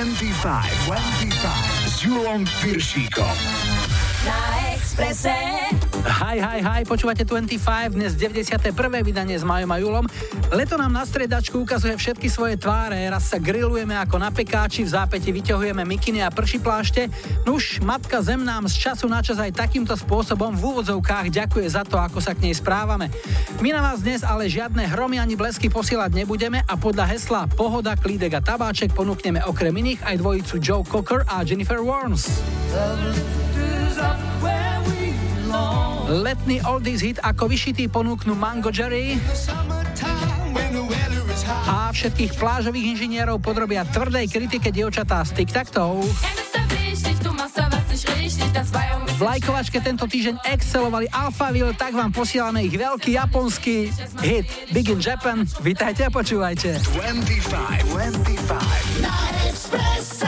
25, 25 s Julom Piršíkom. Na Expresse. Hi, hi, hi, počúvate 25, dnes 91. vydanie s Majom a Julom. Leto nám na stredačku ukazuje všetky svoje tváre, raz sa grillujeme ako na pekáči, v zápäti vyťahujeme mikiny a prší plášte. Nuž, matka Zem nám z času na čas aj takýmto spôsobom v úvodzovkách ďakuje za to, ako sa k nej správame. My na vás dnes ale žiadne hromy ani blesky posielať nebudeme a podľa hesla Pohoda, klídek a tabáček ponúkneme okrem iných aj dvojicu Joe Cocker a Jennifer Warnes. Letný oldies hit ako vyšitý ponúknu Mango Jerry a všetkých plážových inžinierov podrobia tvrdej kritike dievčatá z tic-tac-toe. V lajkovačke tento týždeň excelovali Alphaville, tak vám posielame ich veľký japonský hit Big in Japan. Vítajte a počúvajte. 25, 25.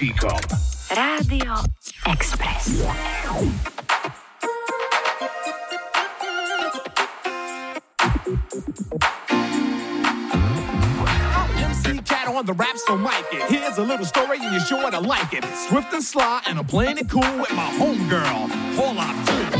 Cicom. Radio Express. on the rap, so mic it. Here's a little story, and you're sure to like it. Swift and sly, and I'm playing it cool with my homegirl, Paula Abdul.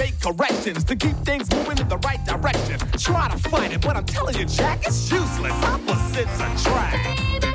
make corrections to keep things moving in the right direction. Try to fight it, but I'm telling you, Jack, it's useless. Opposites attract. Baby.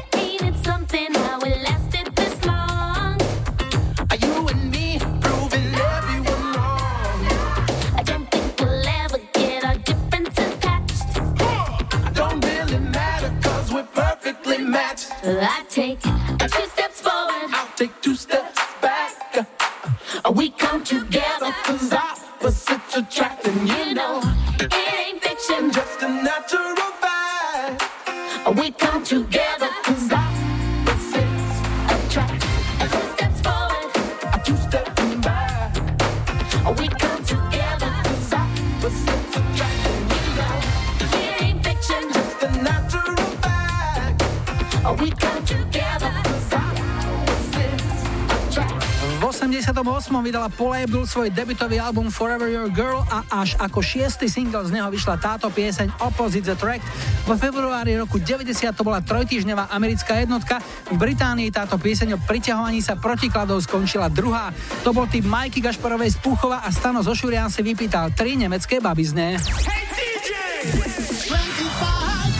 vydala Polabel svoj debutový album Forever Your Girl a až ako šiestý single z neho vyšla táto pieseň Opposite the Track. V februári roku 90 to bola trojtýždňová americká jednotka, v Británii táto pieseň o priťahovaní sa protikladov skončila druhá. To bol typ Majky Gašparovej z Puchova a Stano Zošurian si vypýtal tri nemecké babizne. Hey, DJ!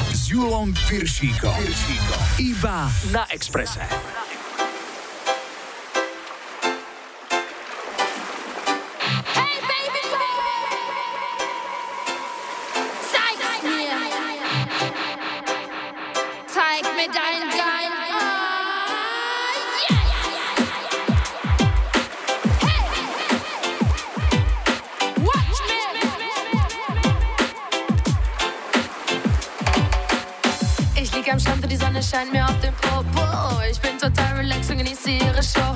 S Julom Piršíkom. Iba na Exprese. fallen mir auf den Popo. Ich bin total relaxed und genieße ihre Show.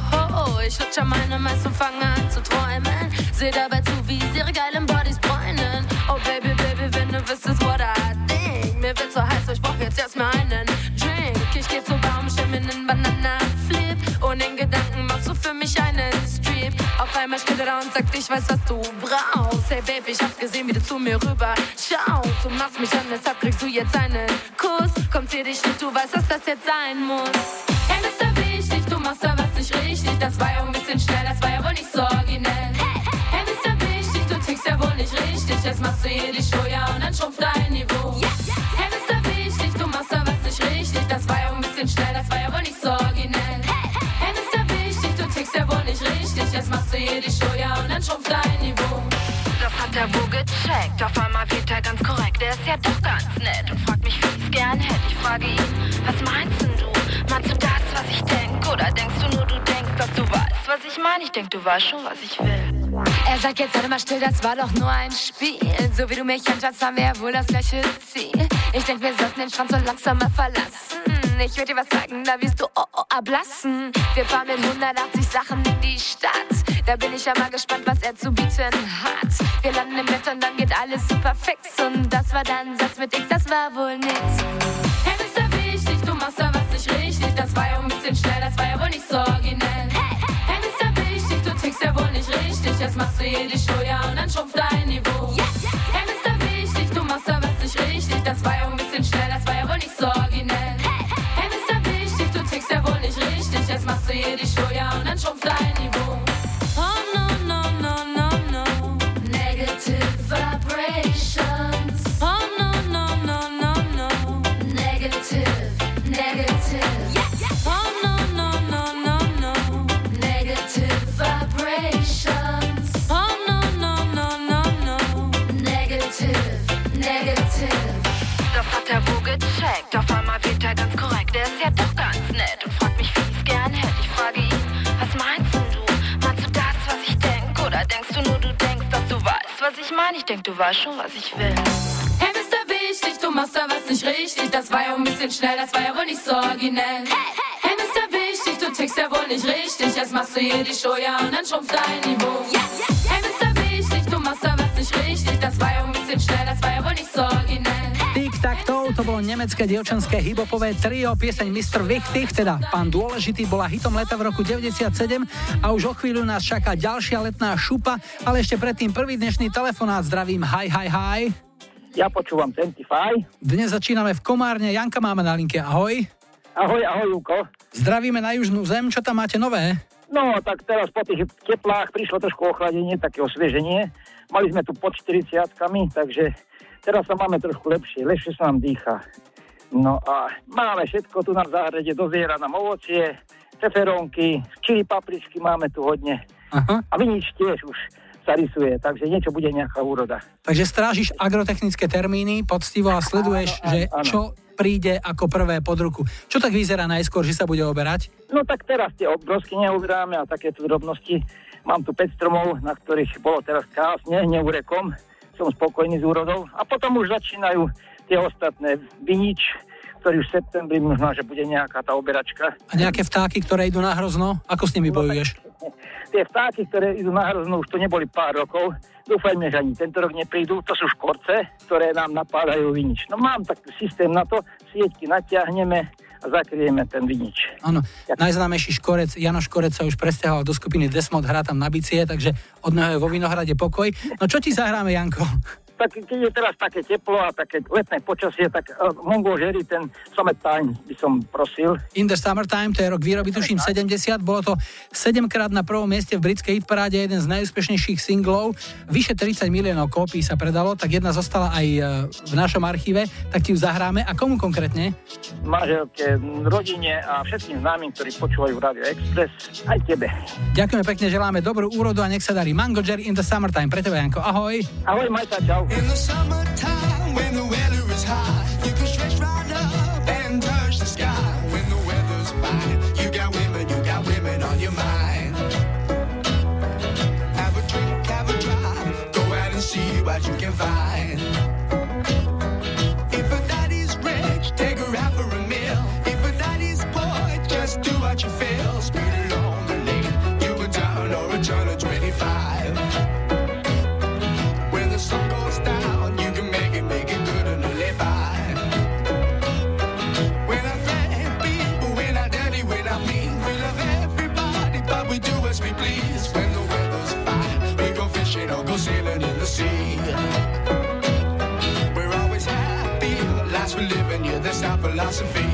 Ich lutsche meine Mess und fange an zu träumen. Seh dabei zu, wie sie ihre geilen Bodies bräunen. Oh Baby, Baby, wenn du wüsstest, what I think. Mir wird so heiß, ich brauch jetzt erstmal einen Drink. Ich geh zum Baum, stell mir einen Bananenflip. Und in Gedanken machst du für mich einen Strip. Auf einmal steht er da und sagt, ich weiß, was du brauchst. Hey Baby, ich hab gesehen, wie du zu mir rüber schaust. Du machst mich an, deshalb kriegst du jetzt einen Kommt dir dich nicht, du weißt, dass das jetzt sein muss. frage ihn, was meinst denn du? Meinst du das, was ich denk? Oder denkst du nur, du denkst, dass du weißt, was ich meine? Ich denk, du weißt schon, was ich will. Er sagt jetzt, sei mal still, das war doch nur ein Spiel. So wie du mich anschaust, haben wir ja wohl das gleiche Ziel. Ich denk, wir sollten den Strand so langsam mal verlassen. Ich würde dir was sagen, da wirst du oh, oh, ablassen. Wir fahren mit 180 Sachen in die Stadt. Da bin ich ja mal gespannt, was er zu bieten hat. Wir landen im Bett und dann geht alles super fix. Und das war dann Satz mit X, das war wohl nix machst da was nicht richtig. Das war ja ein bisschen schnell, das war ja wohl nicht so originell. Hey, bist du wichtig, du tickst ja wohl nicht richtig. Jetzt machst du hier die Show, ja, und dann schrumpft dein Niveau. Hey, bist du wichtig, du machst da was nicht richtig. Das war ja ein bisschen schnell, das war ja wohl nicht so originell. Hey, bist du wichtig, du tickst ja wohl nicht richtig. Jetzt machst du hier die du weißt schon, was ich will. Hey, bist du wichtig, du machst da was nicht richtig. Das war ja ein bisschen schnell, das war ja wohl nicht so originell. Hey, bist du wichtig, du tickst ja wohl nicht richtig. Jetzt machst du hier die Show, ja, und dann schrumpft dein Niveau. Hey, To bolo nemecké dievčenské hipopové trio, pieseň Mr. Wichtig, teda pán dôležitý, bola hitom leta v roku 97 a už o chvíľu nás čaká ďalšia letná šupa, ale ešte predtým prvý dnešný telefonát zdravím, hi, hi, hi. Ja počúvam 25. Dnes začíname v Komárne, Janka máme na linke, ahoj. Ahoj, ahoj, Júko. Zdravíme na južnú zem, čo tam máte nové? No, tak teraz po tých teplách prišlo trošku ochladenie, také osvieženie. Mali sme tu pod 40 takže teraz sa máme trošku lepšie, lepšie sa nám dýcha. No a máme všetko tu na záhrade, doziera nám ovocie, peperónky, čili papričky máme tu hodne. Aha. A vinič tiež už sa rysuje, takže niečo bude nejaká úroda. Takže strážiš agrotechnické termíny poctivo a sleduješ, Áno, že áno. čo príde ako prvé pod ruku. Čo tak vyzerá najskôr, že sa bude oberať? No tak teraz tie obrovsky neuberáme a takéto drobnosti. Mám tu 5 stromov, na ktorých bolo teraz krásne, neurekom. Som spokojný s úrodou. A potom už začínajú tie ostatné vinič, ktorý už v septembri možno, že bude nejaká tá oberačka. A nejaké vtáky, ktoré idú na hrozno? Ako s nimi bojuješ? Tie vtáky, ktoré idú na hrozno, už to neboli pár rokov. Dúfajme, že ani tento rok neprídu. To sú škorce, ktoré nám napádajú vinič. No mám taký systém na to, sieťky natiahneme a zakrieme ten vinič. Áno, najznámejší škorec, Jano Škorec sa už presťahoval do skupiny Desmod, hrá tam na bicie, takže od neho je vo Vinohrade pokoj. No čo ti zahráme, Janko? Tak keď je teraz také teplo a také letné počasie, tak uh, Mongol Jerry, ten Summertime by som prosil. In the Summertime, to je rok výroby, tuším 70, bolo to 7 krát na prvom mieste v britskej hitparáde, jeden z najúspešnejších singlov, vyše 30 miliónov kópií sa predalo, tak jedna zostala aj e, v našom archíve, tak ti ju zahráme. A komu konkrétne? Manželke, rodine a všetkým známym, ktorí počúvajú Radio Express, aj tebe. Ďakujeme pekne, želáme dobrú úrodu a nech sa darí. Mango Jerry in the Summertime, pre teba, Janko, ahoj. Ahoj, Majta, čau. In the summertime, philosophy.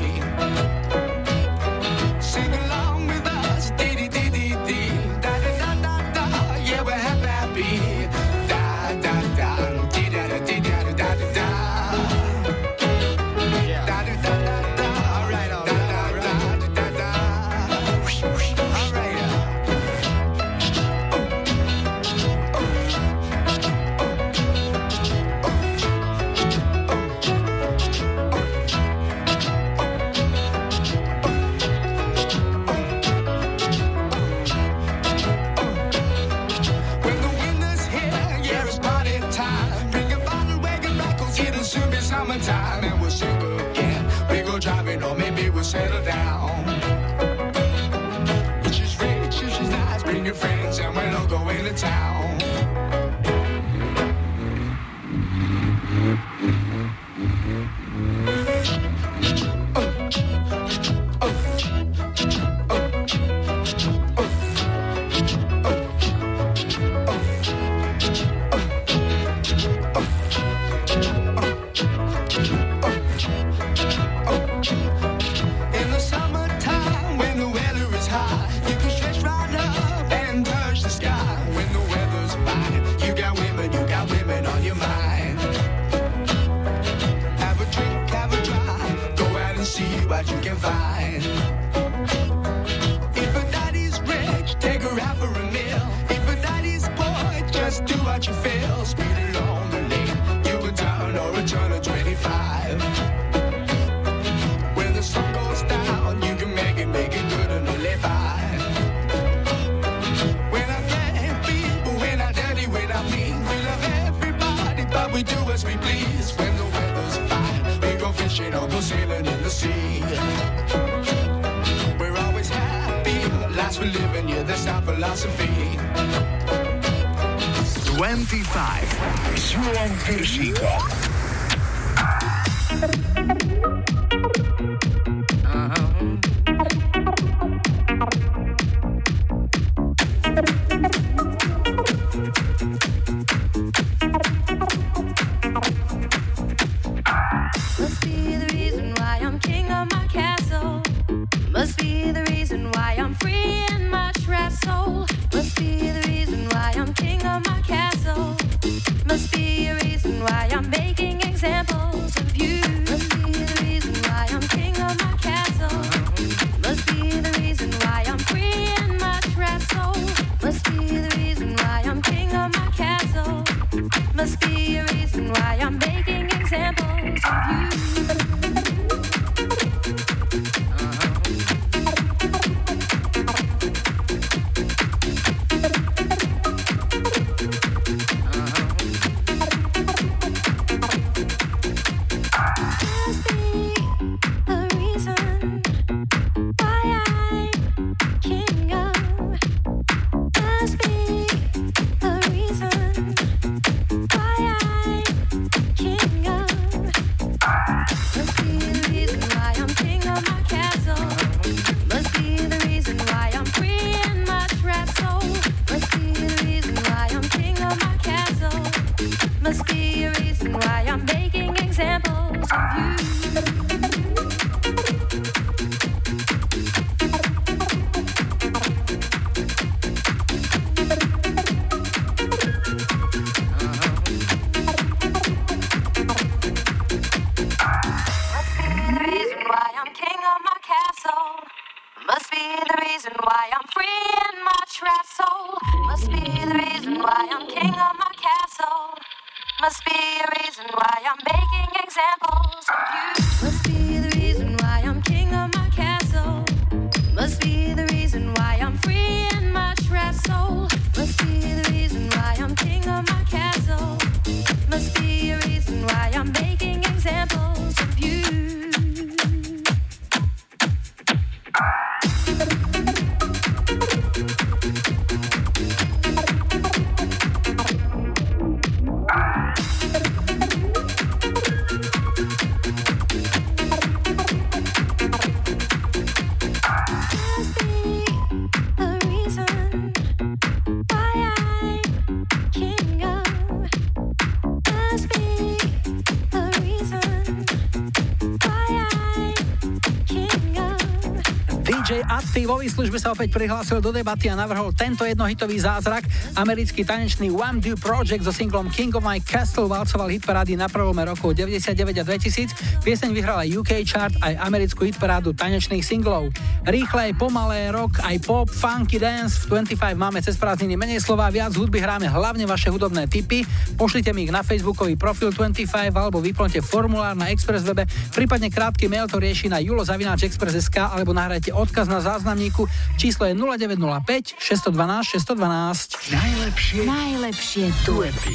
Atti vo výslužbe sa opäť prihlásil do debaty a navrhol tento jednohitový zázrak. Americký tanečný One Do Project so singlom King of My Castle valcoval hitparády na prelome rokov 99 a 2000. Pieseň vyhrala UK chart aj americkú hitparádu tanečných singlov. Rýchle pomalé rock, aj pop, funky dance. V 25 máme cez prázdniny menej slova, viac hudby hráme hlavne vaše hudobné tipy. Pošlite mi ich na facebookový profil 25 alebo vyplňte formulár na Express webe, prípadne krátky mail to rieši na julozavináčexpress.sk alebo nahrajte odkaz na záznamníku. Číslo je 0905 612 612. Najlepšie Najlepšie duety.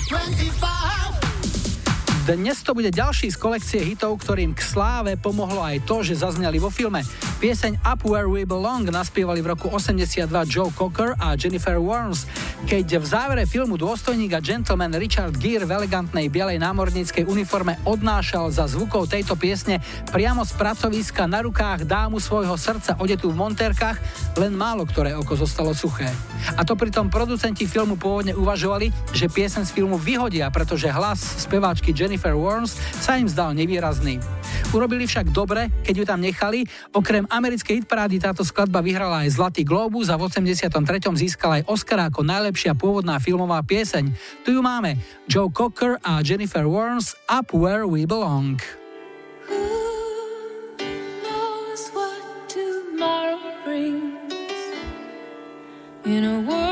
Dnes to bude ďalší z kolekcie hitov, ktorým k sláve pomohlo aj to, že zazneli vo filme. Pieseň Up Where We Belong naspievali v roku 82 Joe Cocker a Jennifer Warnes, keď v závere filmu dôstojník a gentleman Richard Gere v elegantnej bielej námorníckej uniforme odnášal za zvukov tejto piesne priamo z pracoviska na rukách dámu svojho srdca odetú v montérkach, len málo ktoré oko zostalo suché. A to pritom producenti filmu pôvodne uvažovali, že piesen z filmu vyhodia, pretože hlas speváčky Jennifer Jennifer Warnes sa im zdal nevýrazný. Urobili však dobre, keď ju tam nechali. Okrem americkej hitparády táto skladba vyhrala aj Zlatý globus a v 83. získala aj Oscar ako najlepšia pôvodná filmová pieseň. Tu ju máme Joe Cocker a Jennifer Warnes Up Where We Belong. In a world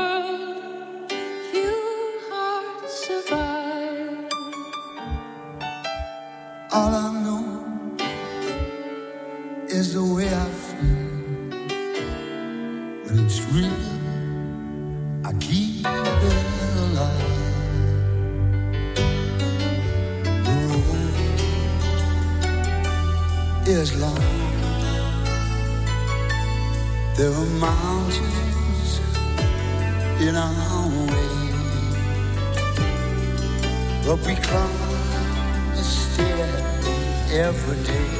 All I know is the way I feel. When it's real, I keep it alive. The road is long. There are mountains in our way, but we climb stair every day.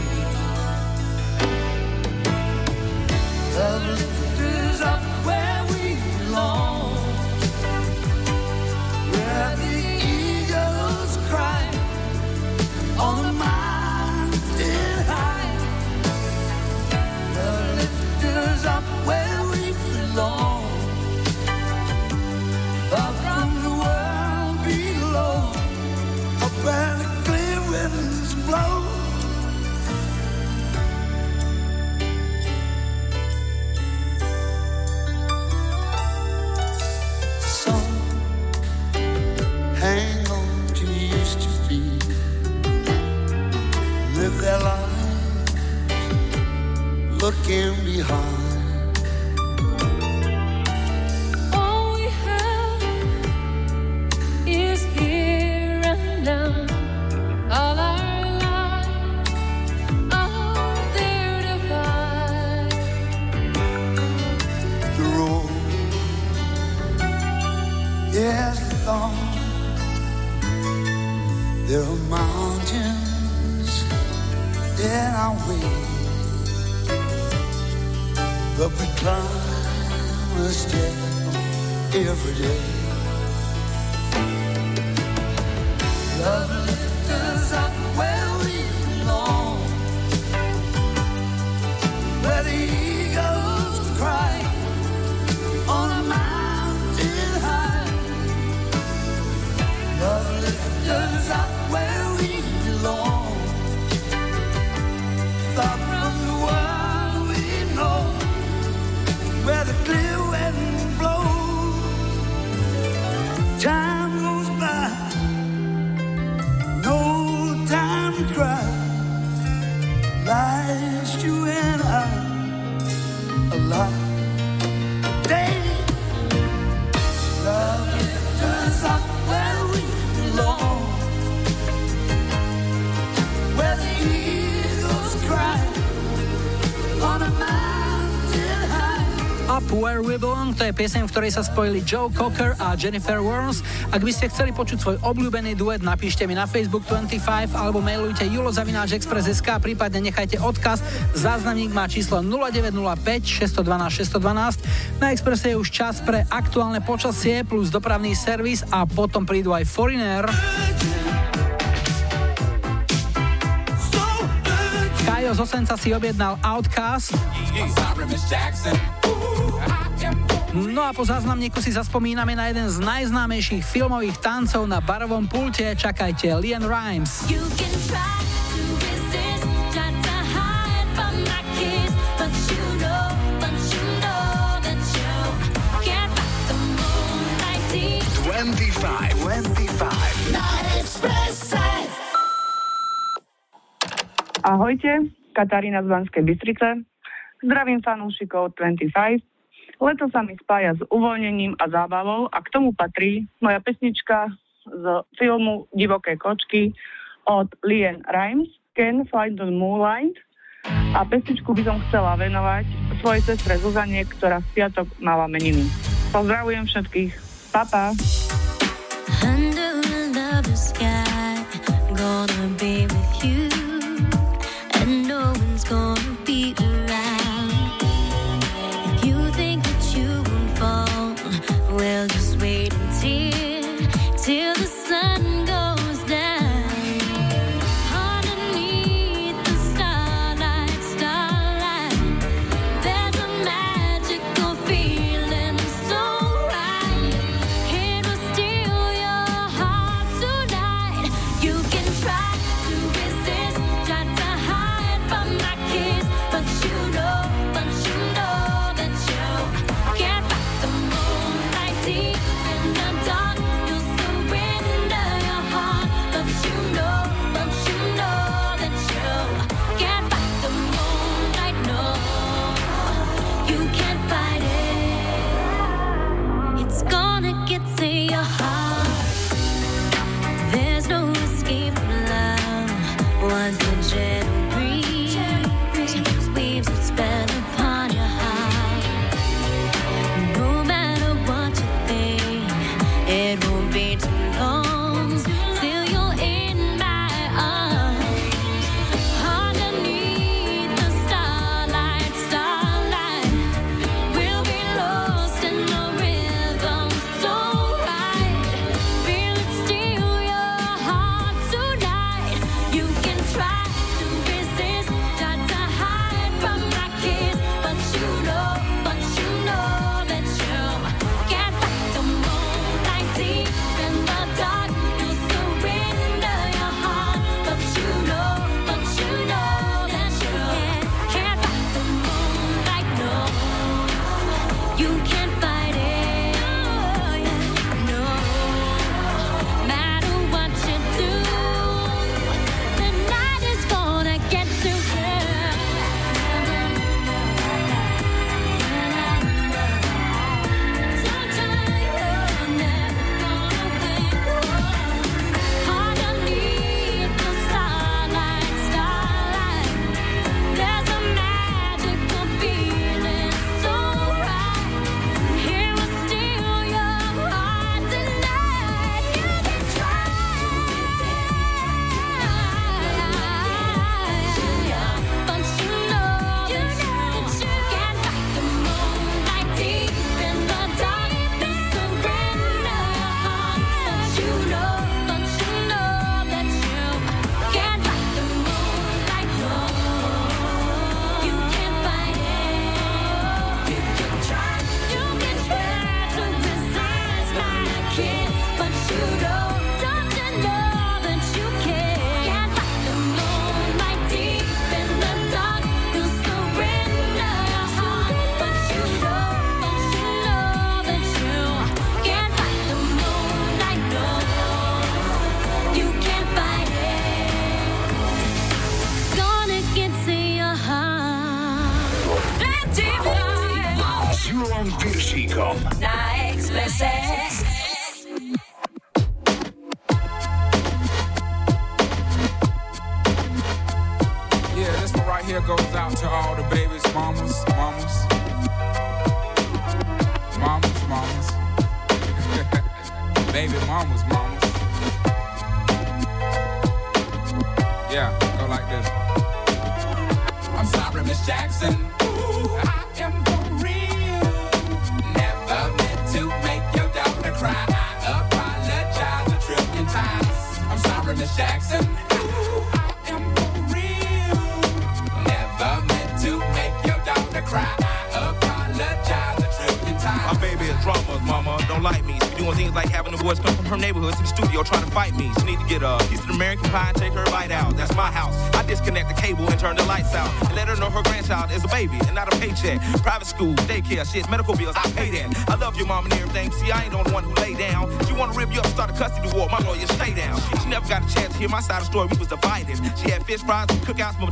The lift is up where we belong, where looking behind. All we have is here and now. All our lives out there to find. The road is long. There but we climb a step every day. V ktorej sa spojili Joe Cocker a Jennifer Warnes. Ak by ste chceli počuť svoj obľúbený duet, napíšte mi na Facebook 25 alebo mailujte julozavináčexpress.sk, prípadne nechajte odkaz. Záznamník má číslo 0905 612 612. Na Expresse je už čas pre aktuálne počasie plus dopravný servis a potom prídu aj Foreigner. Kajo z Osenca si objednal Outcast. No a po záznamníku si zaspomíname na jeden z najznámejších filmových tancov na barovom pulte. Čakajte, Lian Rimes. You can try to resist, try to hide from my kiss, but you know, but you know that you can't rock the moonlight deep. 25, 25. Not express Ahojte, Katarína z Banskej Bystrice. Zdravím fanúšikov 25. Leto sa mi spája s uvoľnením a zábavou a k tomu patrí moja pesnička z filmu Divoké kočky od Lien Rimes, Can Find the Moonlight. A pesničku by som chcela venovať svojej sestre Zuzane, ktorá v piatok mala meniny. Pozdravujem všetkých. Pa, pa. Under lover's sky, gonna be with you,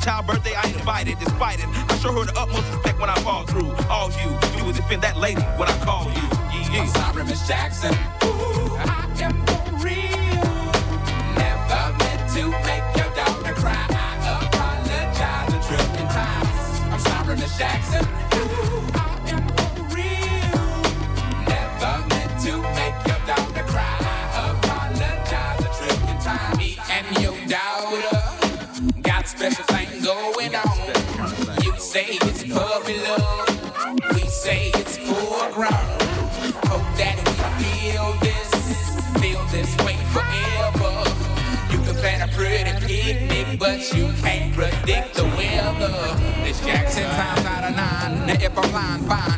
child birthday. I ain't invited, despite it. I show her the utmost respect when I fall through. All you do is defend that lady when I call you. Yeah. I'm sorry, Miss Jackson. But you can't predict the weather. This Jackson times out of nine. Now if I'm lying, fine.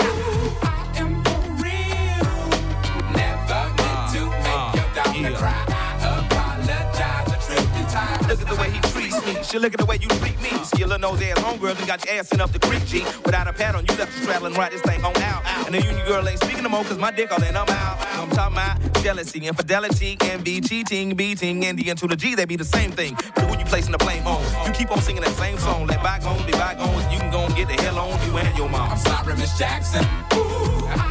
She look at the way you treat me. See your little nose ass homegirl and got your ass in up the creek, G. Without a pad on, you left the straddle and ride this thing on out. And the union girl ain't speaking no more, cause my dick all in, I'm out. I'm talking about jealousy, infidelity, envy, cheating, beating, and the N to the G, they be the same thing. But who you placing the blame on? You keep on singing that same song. Let bygones be bygones. You can go and get the hell on you and your mom. I'm sorry, Miss Jackson. Ooh, uh-huh.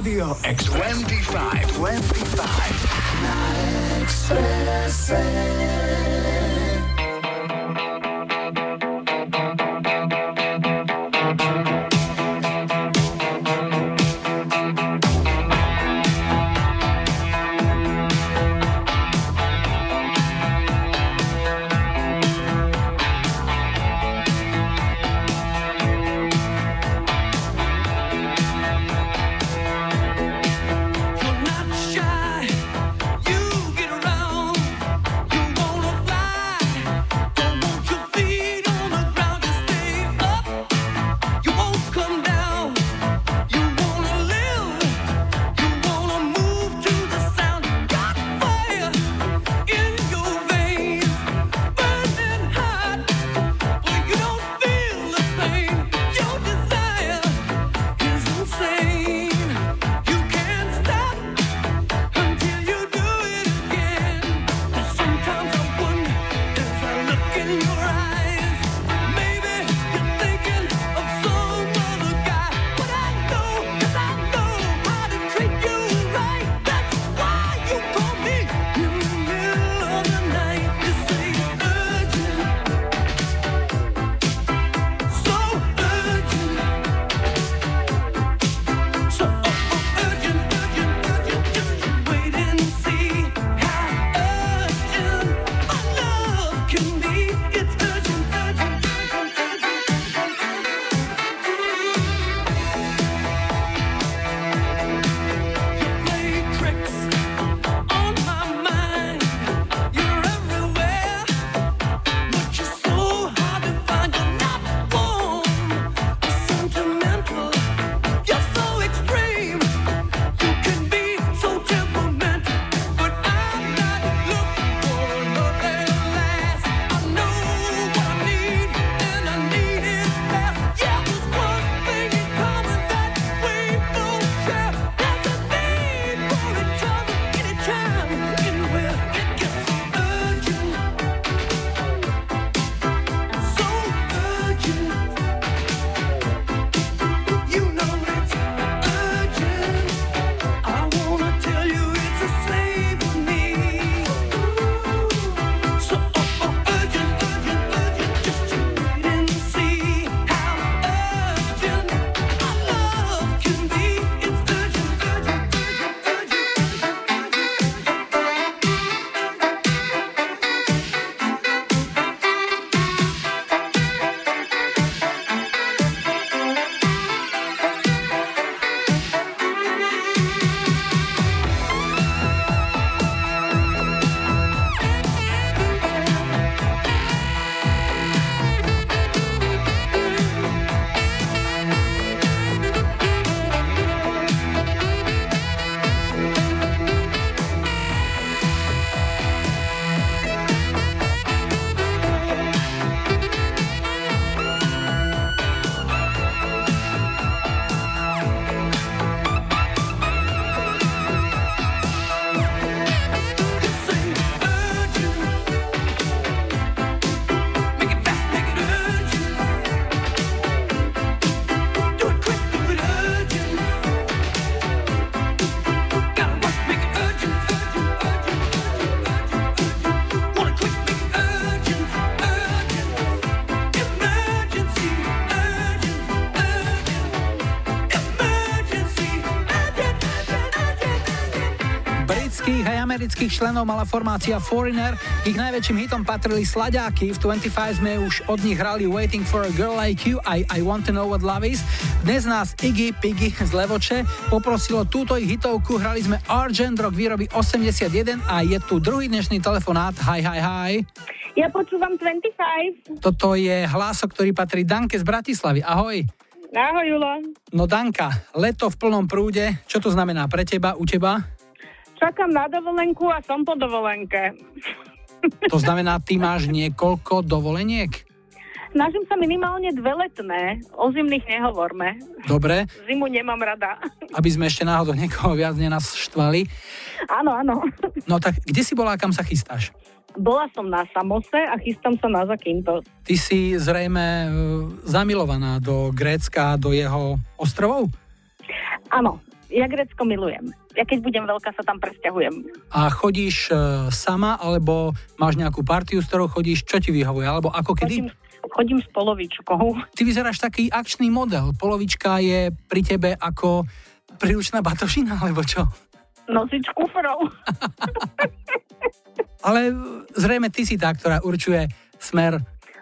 Radio Express. 25, 25. amerických členov mala formácia Foreigner. Ich najväčším hitom patrili Slaďáky. V 25 sme už od nich hrali Waiting for a Girl Like You aj I Want to Know What Love Is. Dnes nás Iggy Piggy z Levoče poprosilo túto ich hitovku. Hrali sme Argent Rock výroby 81 a je tu druhý dnešný telefonát. Hi, hi, hi. Ja počúvam 25. Toto je hlások, ktorý patrí Danke z Bratislavy. Ahoj. Ahoj, Julo. No Danka, leto v plnom prúde, čo to znamená pre teba, u teba? Čakám na dovolenku a som po dovolenke. To znamená, ty máš niekoľko dovoleniek? Snažím sa minimálne dve letné. O zimných nehovorme. Dobre, Zimu nemám rada. aby sme ešte náhodou niekoho viac nenasštvali. Áno, áno. No tak, kde si bola a kam sa chystáš? Bola som na Samose a chystám sa na Zakynthos. Ty si zrejme e, zamilovaná do Grécka, do jeho ostrovov? Áno, ja Grécko milujem. Ja keď budem veľká, sa tam presťahujem. A chodíš e, sama, alebo máš nejakú partiu, s ktorou chodíš, čo ti vyhovuje? Alebo ako kedy? Chodím, chodím s polovičkou. Ty vyzeráš taký akčný model. Polovička je pri tebe ako príručná batožina, alebo čo? Nosič kufrov. Ale zrejme ty si tá, ktorá určuje smer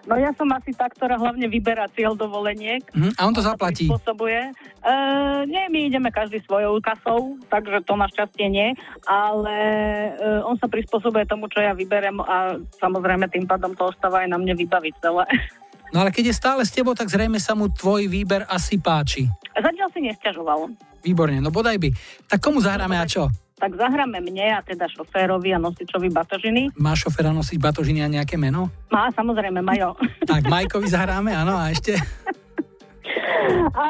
No ja som asi tá, ktorá hlavne vyberá cieľ dovoleniek. Mhm, a on to zaplatí. Spôsobuje. E, nie, my ideme každý svojou kasou, takže to našťastie nie, ale e, on sa prispôsobuje tomu, čo ja vyberem a samozrejme tým pádom to ostáva aj na mne vybaviť celé. No ale keď je stále s tebou, tak zrejme sa mu tvoj výber asi páči. Zatiaľ si nesťažoval. Výborne, no bodaj by. Tak komu zahráme a čo? Tak zahráme mne a teda šoférovi a nosičovi batožiny. Má šoféra nosiť batožiny a nejaké meno? Má samozrejme, Majo. Tak Majkovi zahráme, áno, a ešte... A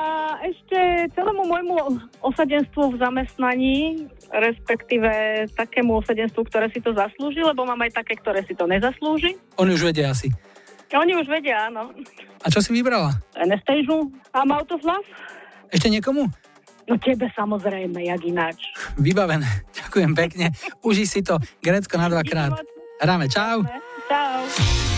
ešte celému môjmu osadenstvu v zamestnaní, respektíve takému osadenstvu, ktoré si to zaslúži, lebo mám aj také, ktoré si to nezaslúži. On už vedie asi. Oni už vedia, áno. A čo si vybrala? Anastasia a Out of Love? Ešte niekomu? No tebe samozrejme, jak ináč. Vybavené. Ďakujem pekne. Uži si to. Grécko na dvakrát. Hráme, čau. Čau.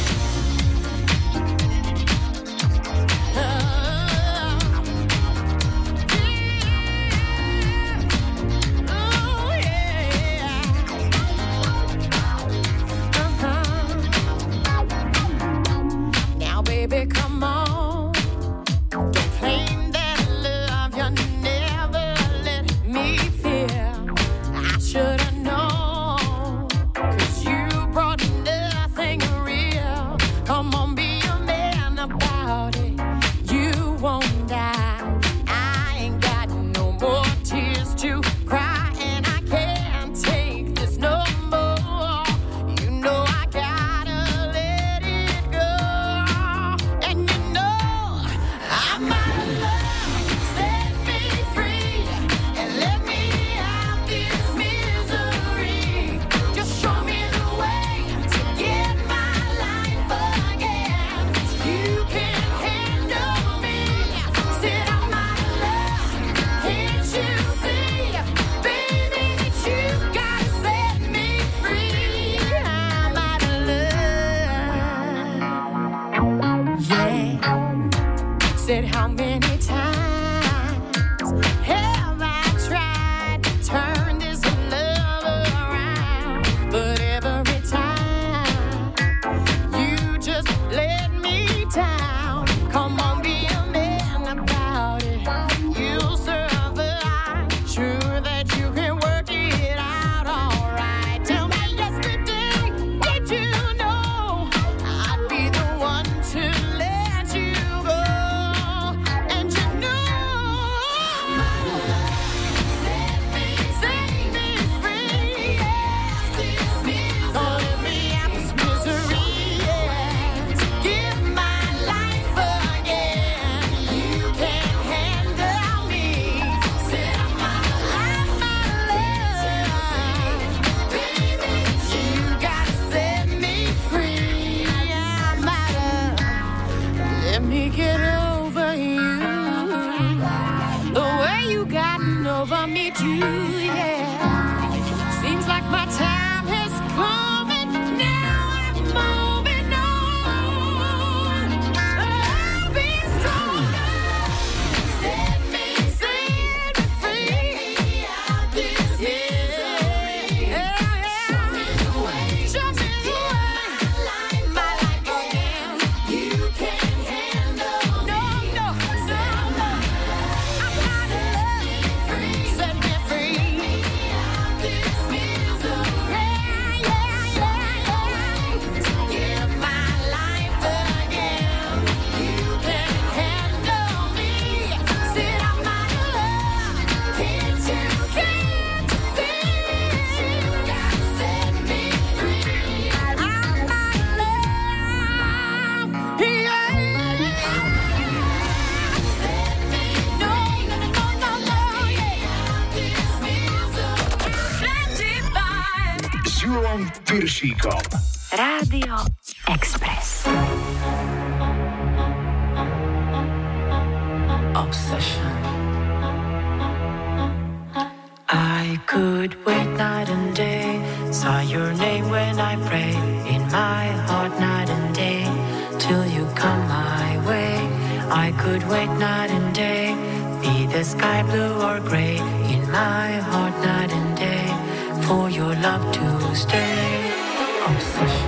Chico. Саша.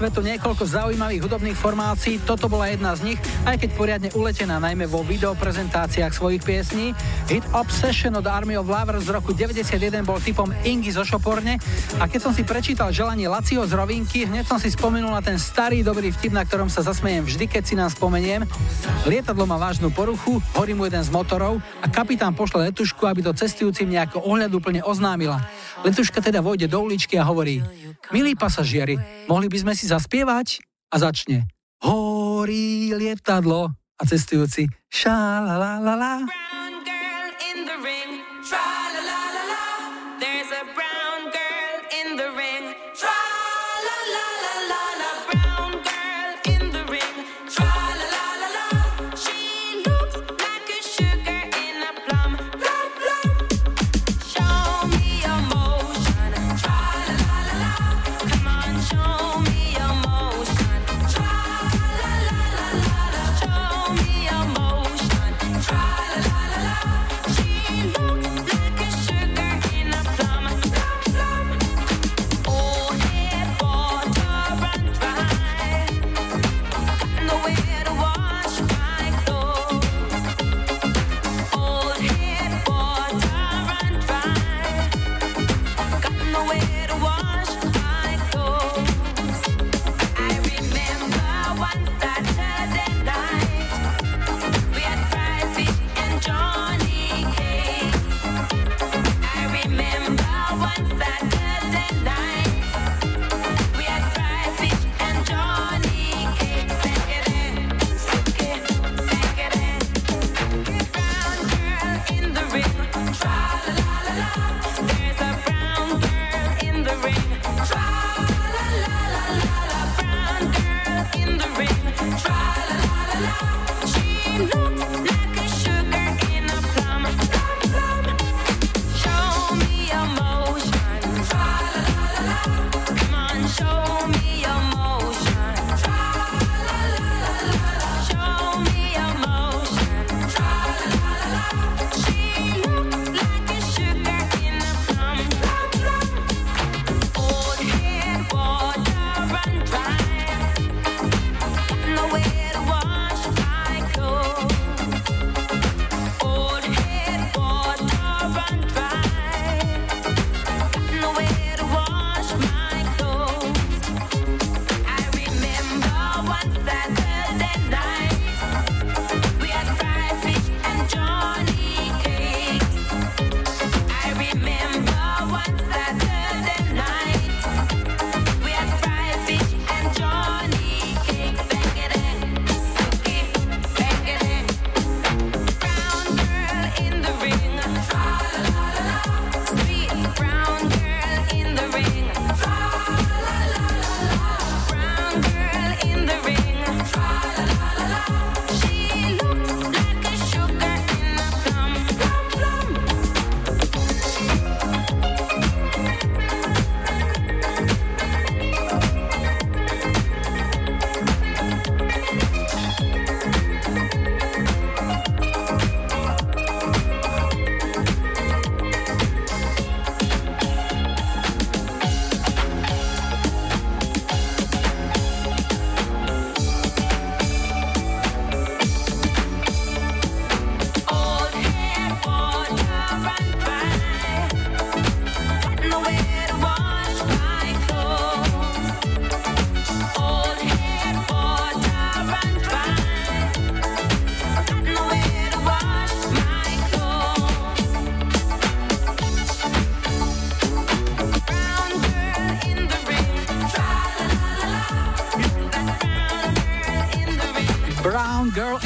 svetu niekoľko zaujímavých hudobných formácií, toto bola jedna z nich, aj keď poriadne uletená najmä vo videoprezentáciách svojich piesní. Hit Obsession od Army of Lovers z roku 91 bol typom Ingy zo Šoporne a keď som si prečítal želanie Lacio z Rovinky, hneď som si spomenul na ten starý dobrý vtip, na ktorom sa zasmejem vždy, keď si nám spomeniem. Lietadlo má vážnu poruchu, horí mu jeden z motorov a kapitán pošle letušku, aby to cestujúcim nejako ohľadúplne oznámila. Letuška teda vojde do uličky a hovorí, Milí pasažieri, mohli by sme si zaspievať? A začne. Horí lietadlo a cestujúci šalalalala.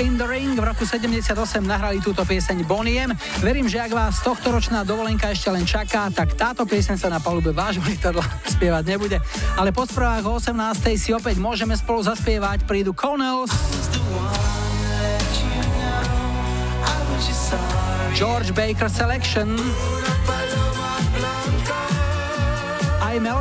in the Ring. V roku 78 nahrali túto pieseň Boniem. Verím, že ak vás tohto ročná dovolenka ešte len čaká, tak táto pieseň sa na palube vášho lietadla spievať nebude. Ale po správach o 18. si opäť môžeme spolu zaspievať. Prídu Connells, George Baker Selection, aj Mel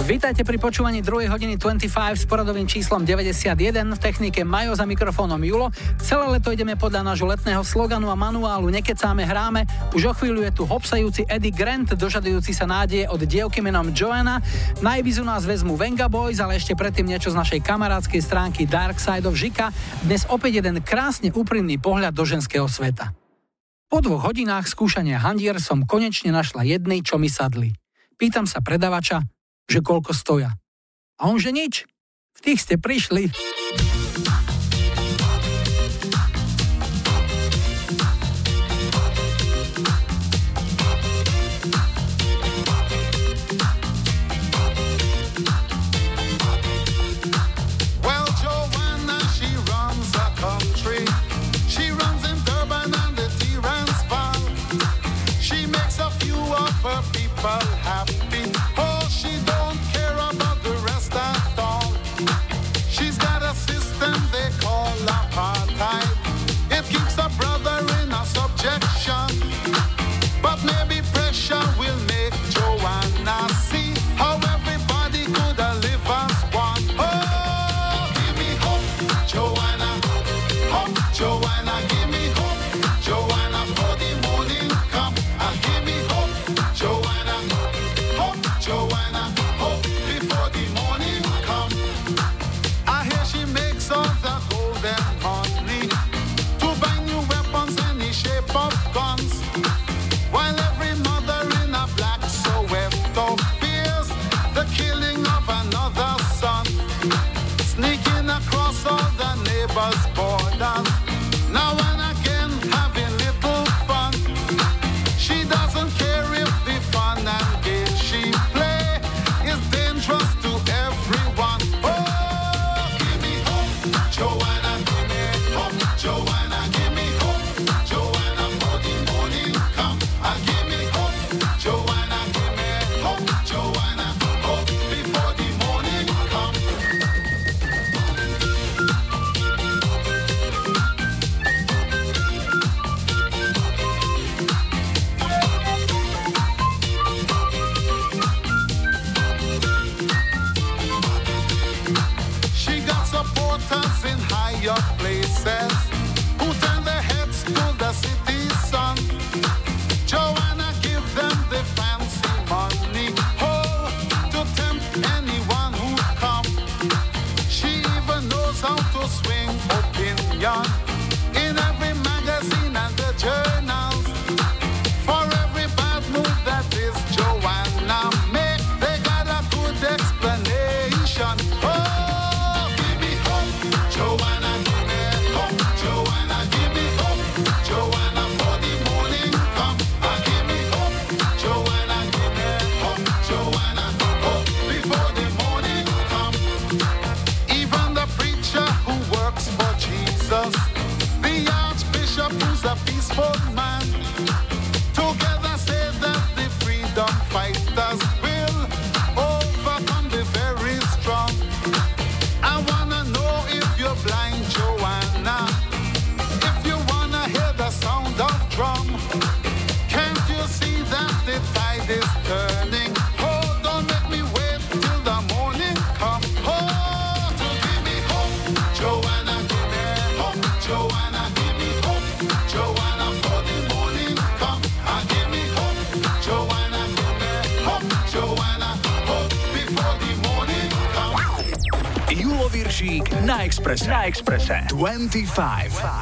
Vítajte pri počúvaní 2. hodiny 25 s poradovým číslom 91 v technike Majo za mikrofónom Julo. Celé leto ideme podľa nášho letného sloganu a manuálu Nekecáme, hráme. Už o chvíľu je tu hopsajúci Eddie Grant, dožadujúci sa nádeje od dievky menom Joanna. Na Ibizu nás vezmu Venga Boys, ale ešte predtým niečo z našej kamarádskej stránky Dark Side of Žika. Dnes opäť jeden krásne úprimný pohľad do ženského sveta. Po dvoch hodinách skúšania handier som konečne našla jednej, čo mi sadli. Pýtam sa predavača, že koľko stoja. A on že nič, v tých ste prišli. Her people happy. above borders. 25.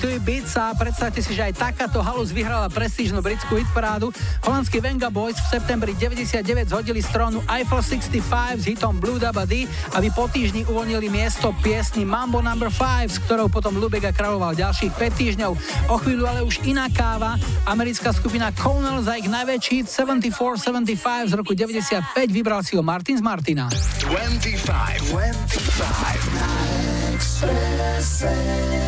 Two Beats predstavte si, že aj takáto halus vyhrala prestížnu britskú hitparádu. Holandskí Venga Boys v septembri 99 zhodili strónu Eiffel 65 s hitom Blue Dabba D a po týždni uvoľnili miesto piesni Mambo No. 5, s ktorou potom Lubega kráľoval ďalších 5 týždňov. O chvíľu ale už iná káva. Americká skupina Conal za ich najväčší 74-75 z roku 95 vybral si ho Martin z Martina. 25, 25.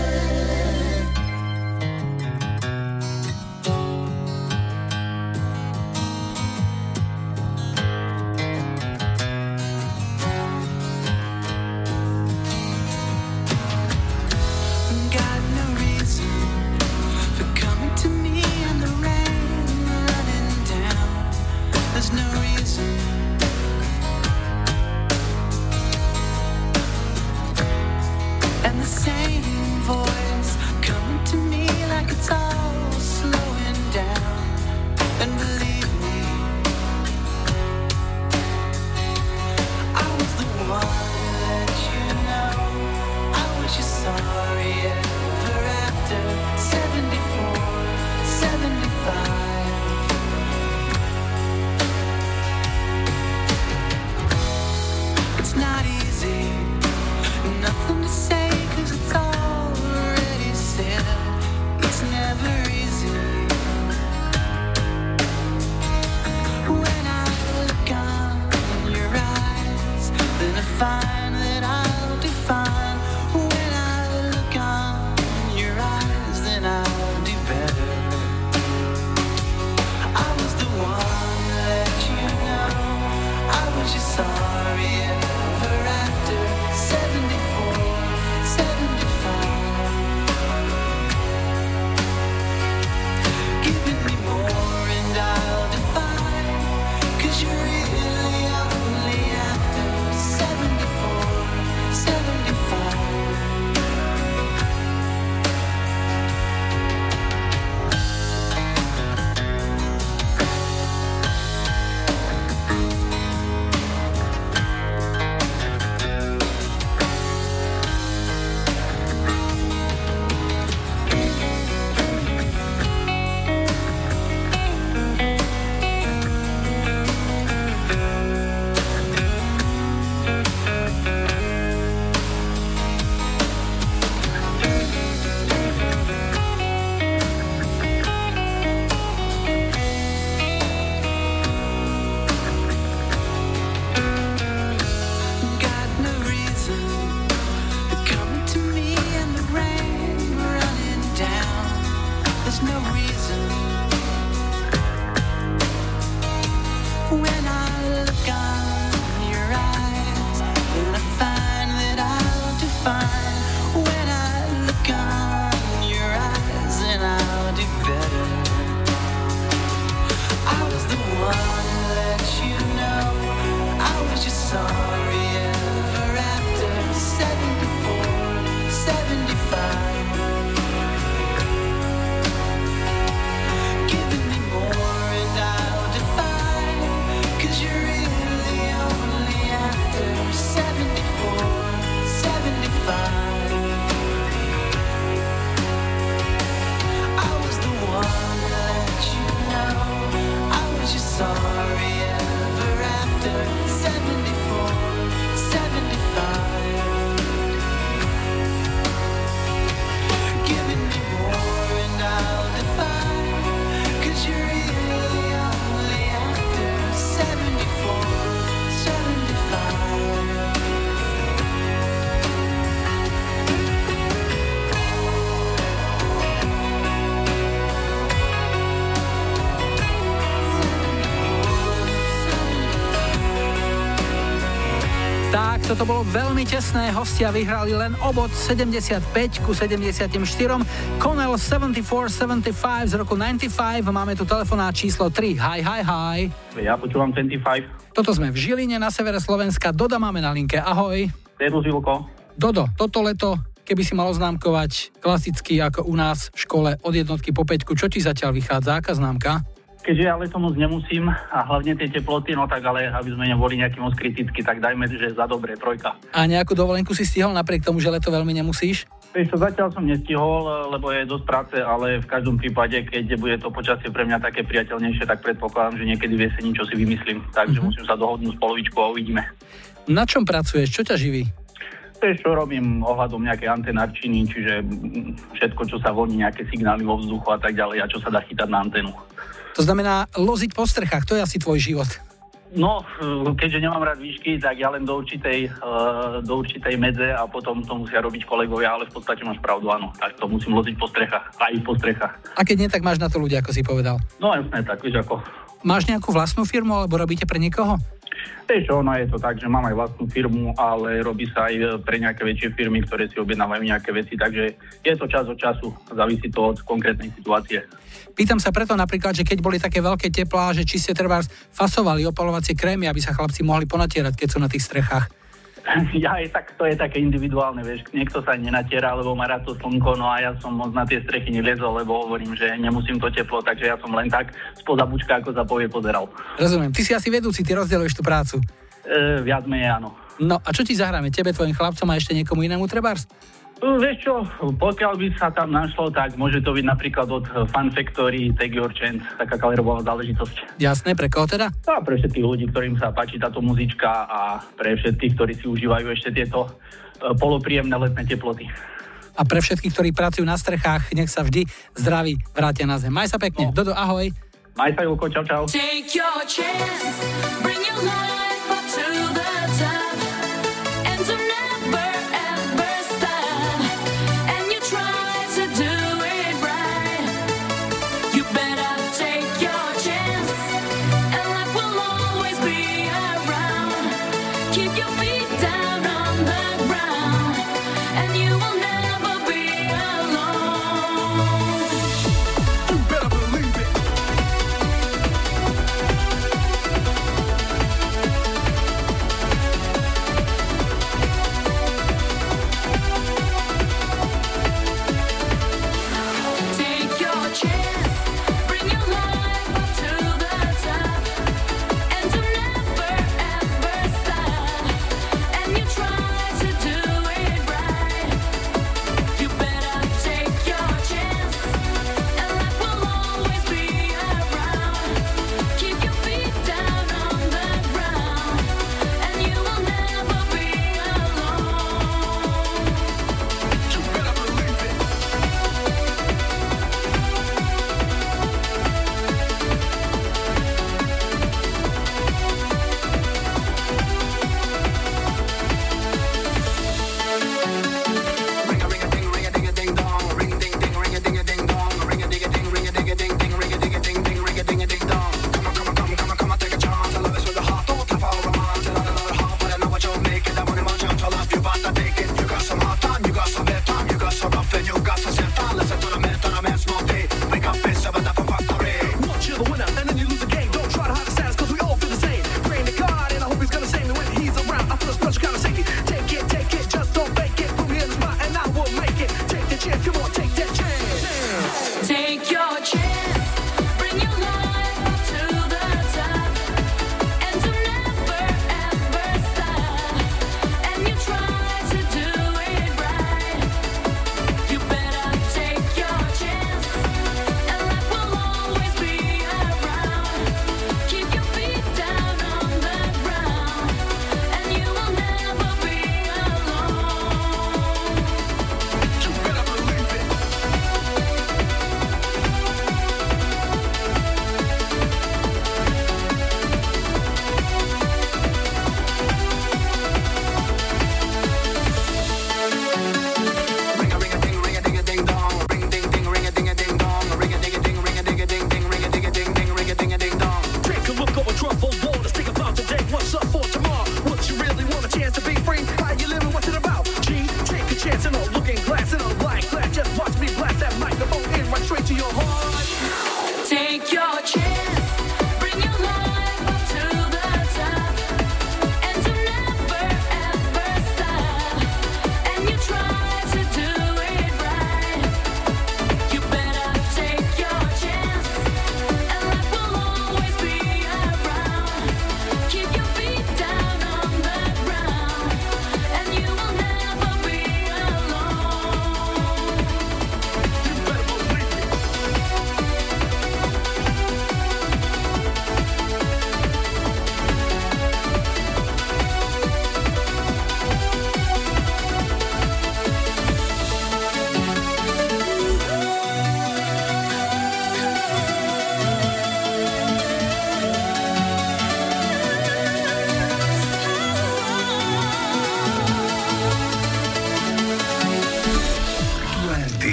to bolo veľmi tesné. Hostia vyhrali len obod 75 ku 74. Connell 74-75 z roku 95. Máme tu telefonát číslo 3. Hi, hi, hi. Ja počúvam 25. Toto sme v Žiline na severe Slovenska. Doda máme na linke. Ahoj. Servus, Julko. Dodo, toto leto, keby si mal oznámkovať klasicky ako u nás v škole od jednotky po peťku, čo ti zatiaľ vychádza? Aká známka? Keďže ja leto moc nemusím a hlavne tie teploty, no tak ale aby sme neboli nejaký moc kriticky, tak dajme, že za dobre, trojka. A nejakú dovolenku si stihol napriek tomu, že leto veľmi nemusíš? Vieš čo, zatiaľ som nestihol, lebo je dosť práce, ale v každom prípade, keď bude to počasie pre mňa také priateľnejšie, tak predpokladám, že niekedy v jeseni čo si vymyslím. Takže mm-hmm. musím sa dohodnúť s polovičkou a uvidíme. Na čom pracuješ? Čo ťa živí? Vieš čo, robím ohľadom nejaké antenárčiny, čiže všetko, čo sa voní, nejaké signály vo vzduchu a tak ďalej a čo sa dá chytať na antenu. To znamená loziť po strechách, to je asi tvoj život. No, keďže nemám rád výšky, tak ja len do určitej, uh, do určitej medze a potom to musia robiť kolegovia, ale v podstate máš pravdu, áno. Tak to musím loziť po strechách, aj po strechách. A keď nie, tak máš na to ľudia, ako si povedal. No jasné, tak vieš ako. Máš nejakú vlastnú firmu, alebo robíte pre niekoho? Vieš čo, ono je to tak, že mám aj vlastnú firmu, ale robí sa aj pre nejaké väčšie firmy, ktoré si objednávajú nejaké veci, takže je to čas od času, závisí to od konkrétnej situácie. Pýtam sa preto napríklad, že keď boli také veľké teplá, že či ste treba fasovali opalovacie krémy, aby sa chlapci mohli ponatierať, keď sú na tých strechách. Ja aj tak, to je také individuálne, vieš, niekto sa nenatiera, lebo má rád to slnko, no a ja som moc na tie strechy neliezol, lebo hovorím, že nemusím to teplo, takže ja som len tak spoza bučka, ako sa povie, pozeral. Rozumiem, ty si asi vedúci, ty rozdeľuješ tú prácu. E, viac menej áno. No a čo ti zahráme? Tebe, tvojim chlapcom a ešte niekomu inému trebárs? Uh, vieš čo, pokiaľ by sa tam našlo, tak môže to byť napríklad od eh, Fun Factory, Take Your Chance, taká kalerová záležitosť. Jasné, pre koho teda? A pre všetkých ľudí, ktorým sa páči táto muzička a pre všetkých, ktorí si užívajú ešte tieto uh, polopríjemné letné teploty. A pre všetkých, ktorí pracujú na strechách, nech sa vždy zdraví vrátia na zem. Maj sa pekne. No. Dodo, ahoj. Maj sa, Julko, čau, čau. Take your chance, bring your life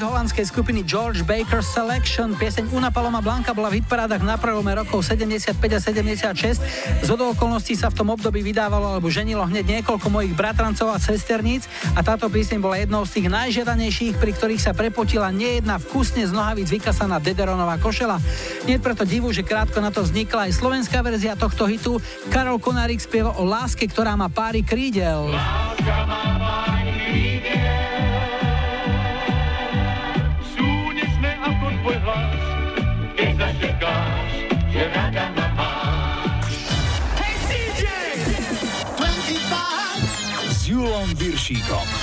hit holandskej skupiny George Baker Selection. Pieseň Una Paloma Blanca bola v hitparádach na prelome rokov 75 a 76. Z okolností sa v tom období vydávalo alebo ženilo hneď niekoľko mojich bratrancov a sesterníc a táto pieseň bola jednou z tých najžiadanejších, pri ktorých sa prepotila nejedna vkusne z nohavíc vykasaná Dederonová košela. Nie preto divu, že krátko na to vznikla aj slovenská verzia tohto hitu. Karol Konarik spieval o láske, ktorá má páry krídel. Láska. Peacock.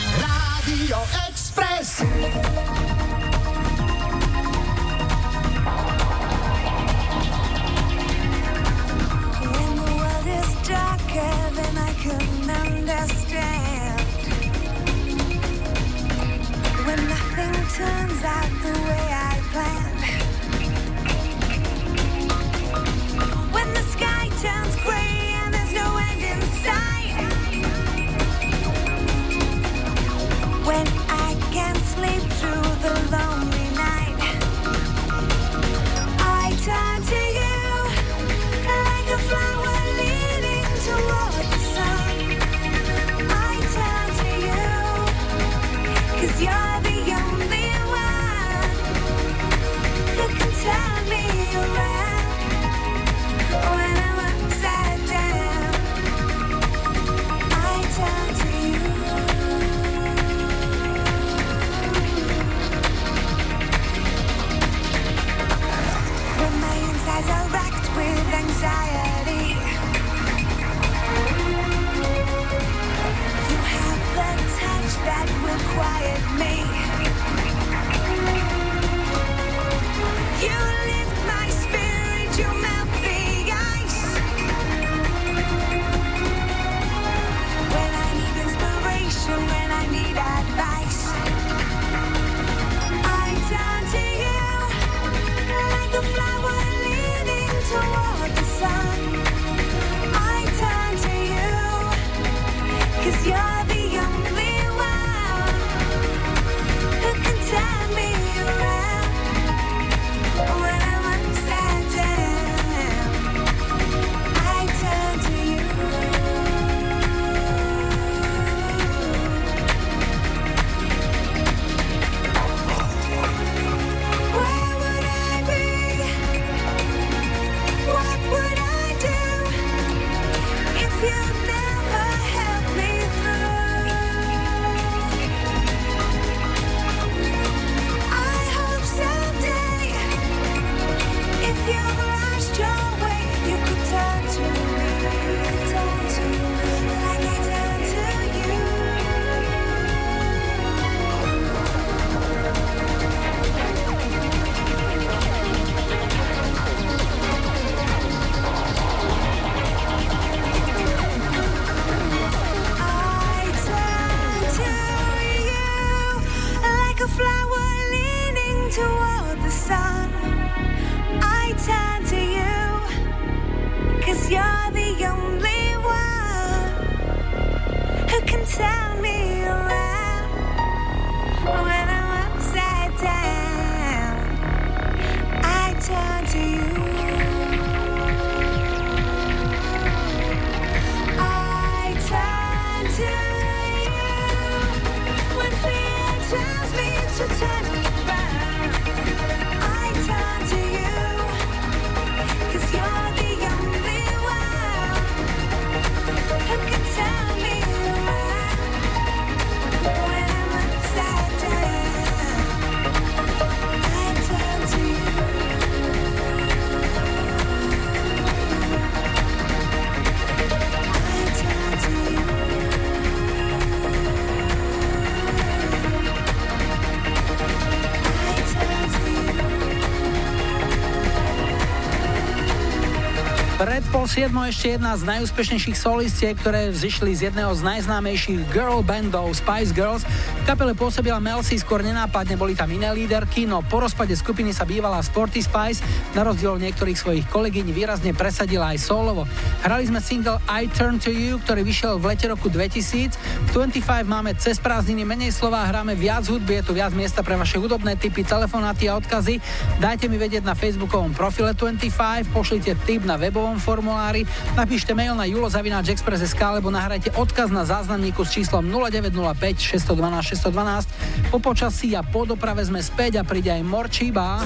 Pred pol siedmo ešte jedna z najúspešnejších solistiek, ktoré vzýšli z jedného z najznámejších girl bandov Spice Girls. Kapele pôsobila Mel C skôr nenápadne, boli tam iné líderky, no po rozpade skupiny sa bývala Sporty Spice, na rozdiel od niektorých svojich kolegyň výrazne presadila aj solovo. Hrali sme single I Turn to You, ktorý vyšiel v lete roku 2000. V 25 máme cez prázdniny menej slova, hráme viac hudby, je tu viac miesta pre vaše hudobné typy, telefonáty a odkazy. Dajte mi vedieť na facebookovom profile 25, pošlite tip na webovom formulári, napíšte mail na julozavináčexpress.sk alebo nahrajte odkaz na záznamníku s číslom 0905 612 612. Po počasí a po doprave sme späť a príde aj Morčíba.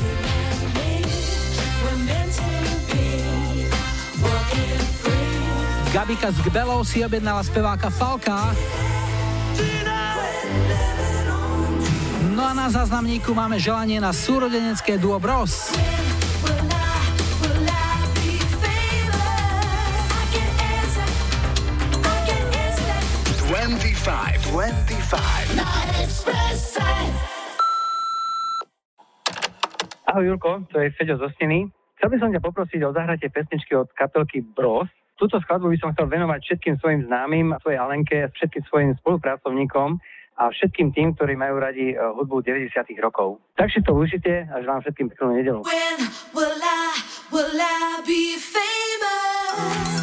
Gabika z Gbelou si objednala speváka Falka. No a na záznamníku máme želanie na súrodenecké duo Bros. 25, 25. Ahoj Julko, to je Feďo zo Steny. Chcel by som ťa poprosiť o zahratie pesničky od kapelky Bros. Túto skladbu by som chcel venovať všetkým svojim známym, svojej Alenke, všetkým svojim spolupracovníkom a všetkým tým, ktorí majú radi eh, hudbu 90 rokov. Tak si to užite a želám všetkým peknú nedelu. When will I, will I be famous?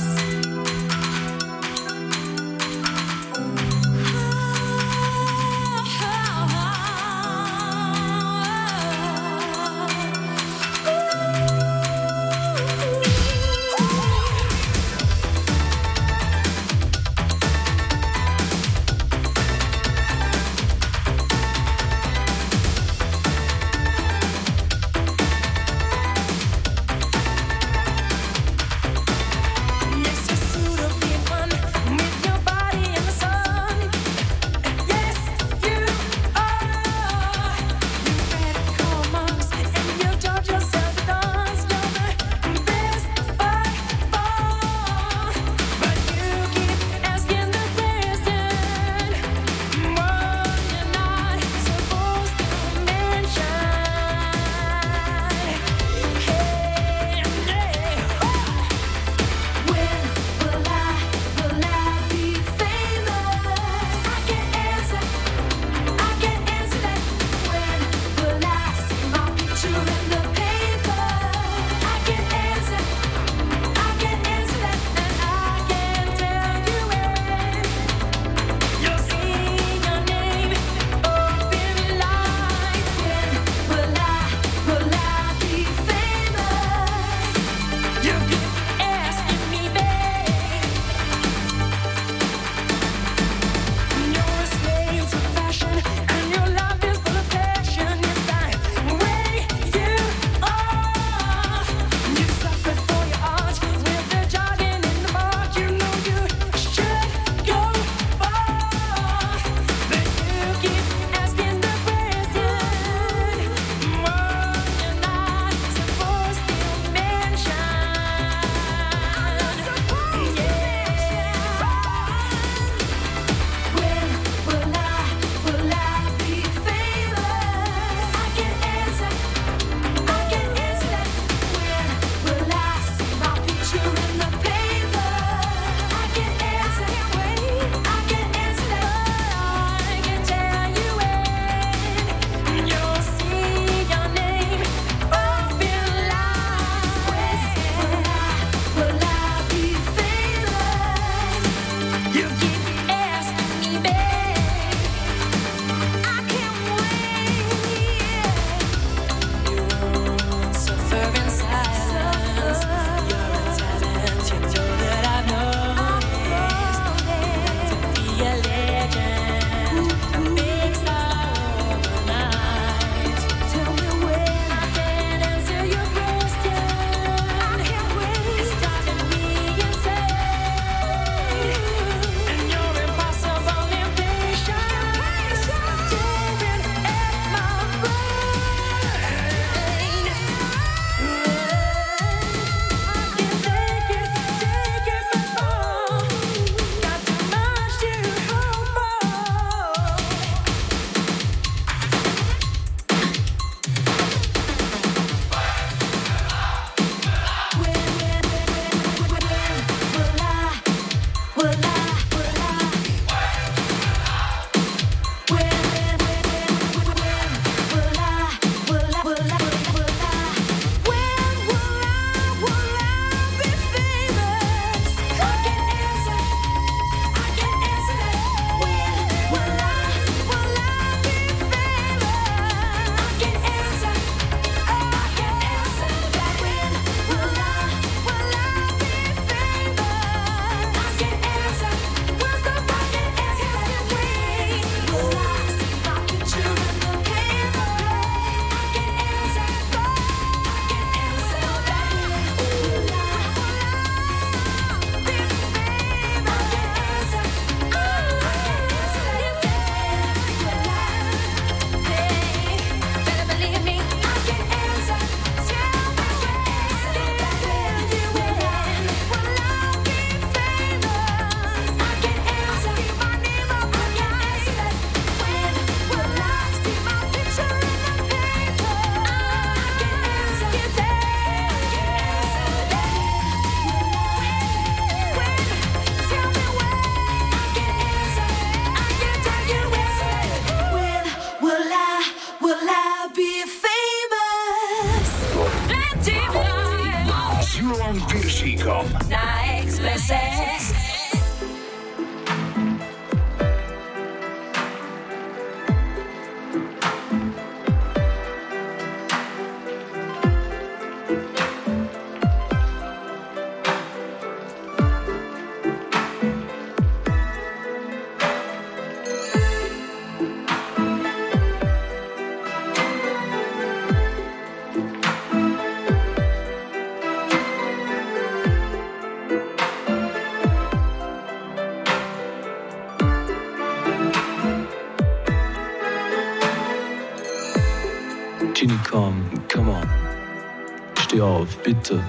Bitte.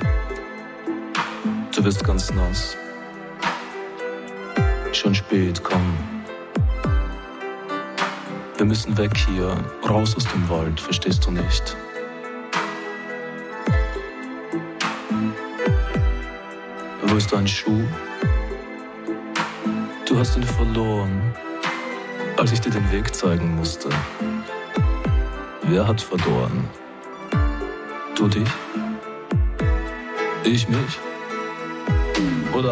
Du wirst ganz nass. Schon spät, komm. Wir müssen weg hier, raus aus dem Wald, verstehst du nicht? Wo ist dein Schuh? Du hast ihn verloren, als ich dir den Weg zeigen musste. Wer hat verloren? Du dich? Ich mich? Oder?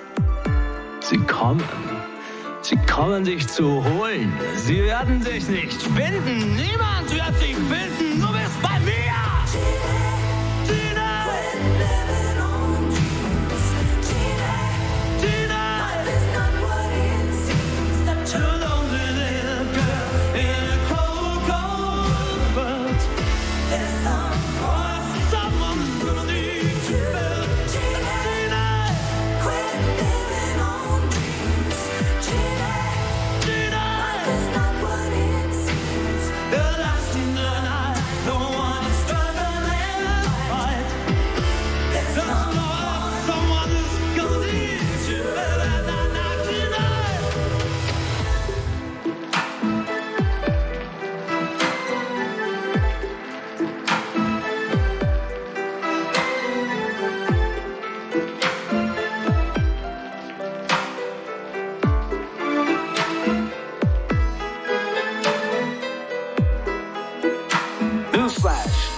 Sie kommen. Sie kommen dich zu holen. Sie werden sich nicht finden. Niemand wird sich finden. Du bist bei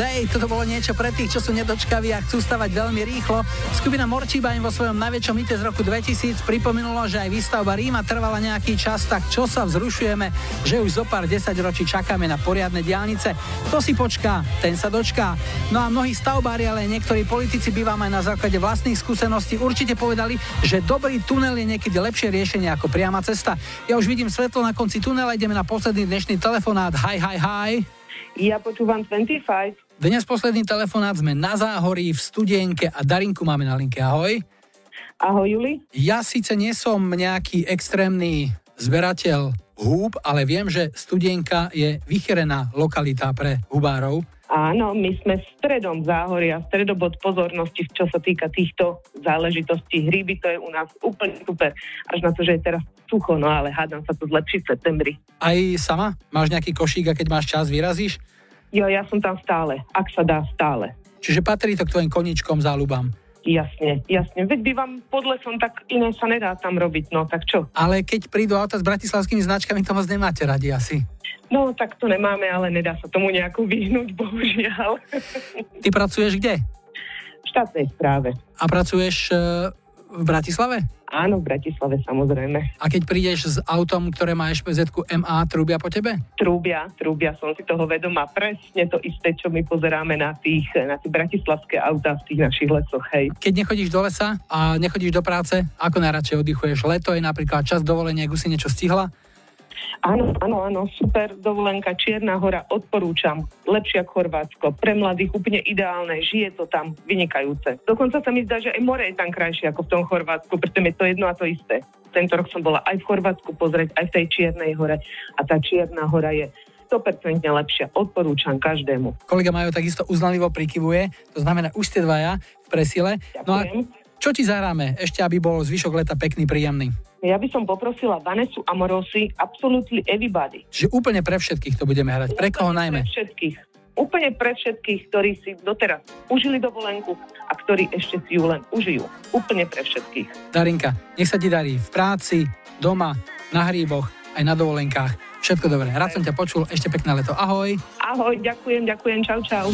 Day. Toto bolo niečo pre tých, čo sú nedočkaví a chcú stavať veľmi rýchlo. Skupina Morčíba im vo svojom najväčšom hite z roku 2000 pripomenulo, že aj výstavba Ríma trvala nejaký čas, tak čo sa vzrušujeme, že už zo pár 10 ročí čakáme na poriadne diálnice. Kto si počká, ten sa dočká. No a mnohí stavbári, ale niektorí politici by vám aj na základe vlastných skúseností určite povedali, že dobrý tunel je niekedy lepšie riešenie ako priama cesta. Ja už vidím svetlo na konci tunela, ideme na posledný dnešný telefonát. Hi, hi, hi. Ja počúvam 25. Dnes posledný telefonát sme na Záhorí v Studienke a Darinku máme na linke. Ahoj. Ahoj, Juli. Ja síce nie som nejaký extrémny zberateľ húb, ale viem, že Studienka je vycherená lokalita pre hubárov. Áno, my sme stredom záhoria, stredobod pozornosti, čo sa týka týchto záležitostí. Hríby to je u nás úplne super, až na to, že je teraz sucho, no ale hádam sa to zlepší v septembri. Aj sama? Máš nejaký košík a keď máš čas, vyrazíš? Jo, ja som tam stále, ak sa dá stále. Čiže patrí to k tvojim koničkom, záľubám. Jasne, jasne. Veď bývam pod lesom, tak iné sa nedá tam robiť, no tak čo? Ale keď prídu auta s bratislavskými značkami, to moc nemáte radi asi. No, tak to nemáme, ale nedá sa tomu nejako vyhnúť, bohužiaľ. Ty pracuješ kde? V štátnej správe. A pracuješ e, v Bratislave? Áno, v Bratislave samozrejme. A keď prídeš s autom, ktoré má špz MA, trúbia po tebe? Trúbia, trúbia, som si toho vedomá. Presne to isté, čo my pozeráme na tých, na tie bratislavské autá v tých našich lesoch, hej. Keď nechodíš do lesa a nechodíš do práce, ako najradšej oddychuješ? Leto je napríklad čas dovolenia, ak si niečo stihla? Áno, áno, áno, super dovolenka, Čierna hora, odporúčam. Lepšie ako Chorvátsko, pre mladých úplne ideálne, žije to tam, vynikajúce. Dokonca sa mi zdá, že aj more je tam krajšie ako v tom Chorvátsku, pretože je to jedno a to isté. Tento rok som bola aj v Chorvátsku pozrieť, aj v tej Čiernej hore a tá Čierna hora je 100% lepšia. Odporúčam každému. Kolega Majo takisto uznalivo prikyvuje, to znamená už ste dvaja v presile. No a čo ti zahráme? Ešte, aby bol zvyšok leta pekný, príjemný. Ja by som poprosila Vanesu Amorosi, Absolutely Everybody. Čiže úplne pre všetkých to budeme hrať. Pre koho najmä? Pre všetkých. Úplne pre všetkých, ktorí si doteraz užili dovolenku a ktorí ešte si ju len užijú. Úplne pre všetkých. Darinka, nech sa ti darí v práci, doma, na hríboch, aj na dovolenkách. Všetko dobré. Rád som ťa počul. Ešte pekné leto. Ahoj. Ahoj, ďakujem, ďakujem, čau, čau.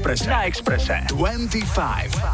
Viršík na Exprese. Na Exprese. 25. 25.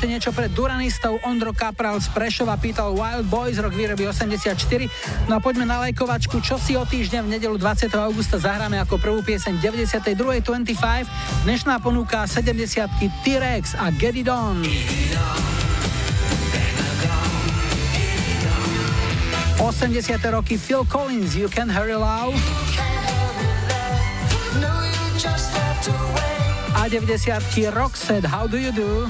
ešte niečo pre duranistov. Ondro Kapral z Prešova pýtal Wild Boys, rok výroby 84. No a poďme na lajkovačku, čo si o týždeň v nedelu 20. augusta zahráme ako prvú pieseň 92. 25. Dnešná ponuka 70 T-Rex a Get It On. 80. roky Phil Collins, You Can Hurry Love. A 90 Roxette, How Do You Do?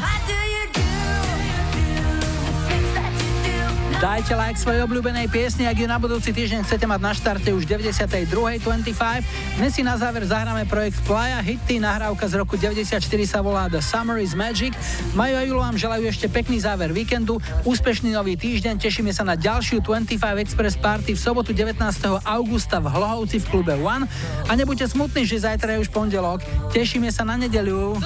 Dajte like svojej obľúbenej piesni, ak ju na budúci týždeň chcete mať na štarte už 92.25. Dnes si na záver zahráme projekt Playa Hitty, nahrávka z roku 94 sa volá The Summer is Magic. Majú a Julo vám želajú ešte pekný záver víkendu, úspešný nový týždeň, tešíme sa na ďalšiu 25 Express Party v sobotu 19. augusta v Hlohovci v klube One a nebuďte smutní, že zajtra je už pondelok, tešíme sa na summer